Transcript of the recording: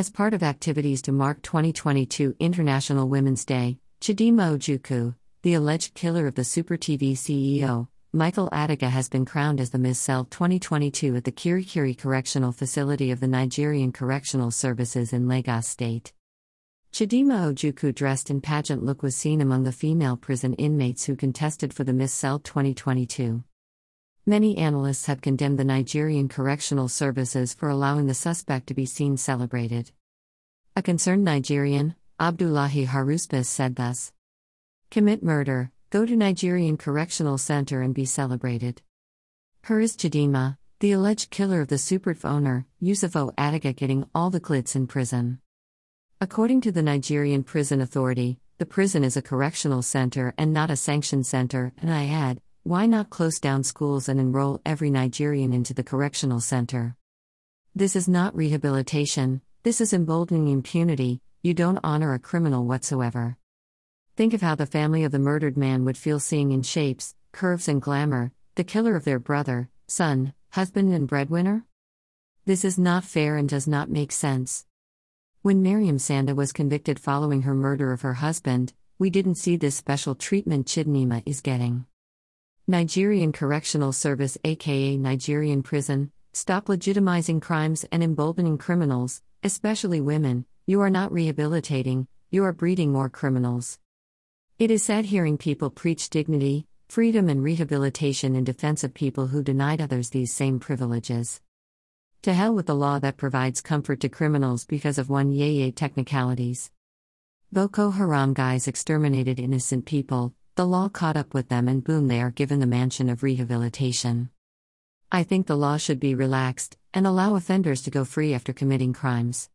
As part of activities to mark 2022 International Women's Day, Chidinma Ojukwu, the alleged killer of the Super TV CEO, Michael Ataga has been crowned as the Miss Cell 2022 at the Kirikiri Correctional Facility of the Nigerian Correctional Services in Lagos State. Chidinma Ojukwu, dressed in pageant look was seen among the female prison inmates who contested for the Miss Cell 2022. Many analysts have condemned the Nigerian Correctional Services for allowing the suspect to be seen celebrated. A concerned Nigerian, Abdullahi Harusbas, said thus Commit murder, go to Nigerian Correctional Center and be celebrated. Her is Chidinma, the alleged killer of the Superf owner, Usifo Ataga, getting all the glitz in prison. According to the Nigerian Prison Authority, the prison is a correctional center and not a sanctioned center, and I add, why not close down schools and enroll every Nigerian into the correctional center? This is not rehabilitation, this is emboldening impunity, you don't honor a criminal whatsoever. Think of how the family of the murdered man would feel seeing in shapes, curves, and glamour the killer of their brother, son, husband, and breadwinner? This is not fair and does not make sense. When Maryam Sanda was convicted following her murder of her husband, we didn't see this special treatment Chidinma is getting. Nigerian Correctional Service, aka Nigerian Prison, stop legitimizing crimes and emboldening criminals, especially women. You are not rehabilitating, you are breeding more criminals. It is sad hearing people preach dignity, freedom, and rehabilitation in defense of people who denied others these same privileges. To hell with the law that provides comfort to criminals because of one yay technicalities. Boko Haram guys exterminated innocent people, the law caught up with them and boom, they are given the mansion of rehabilitation. I think the law should be relaxed and allow offenders to go free after committing crimes.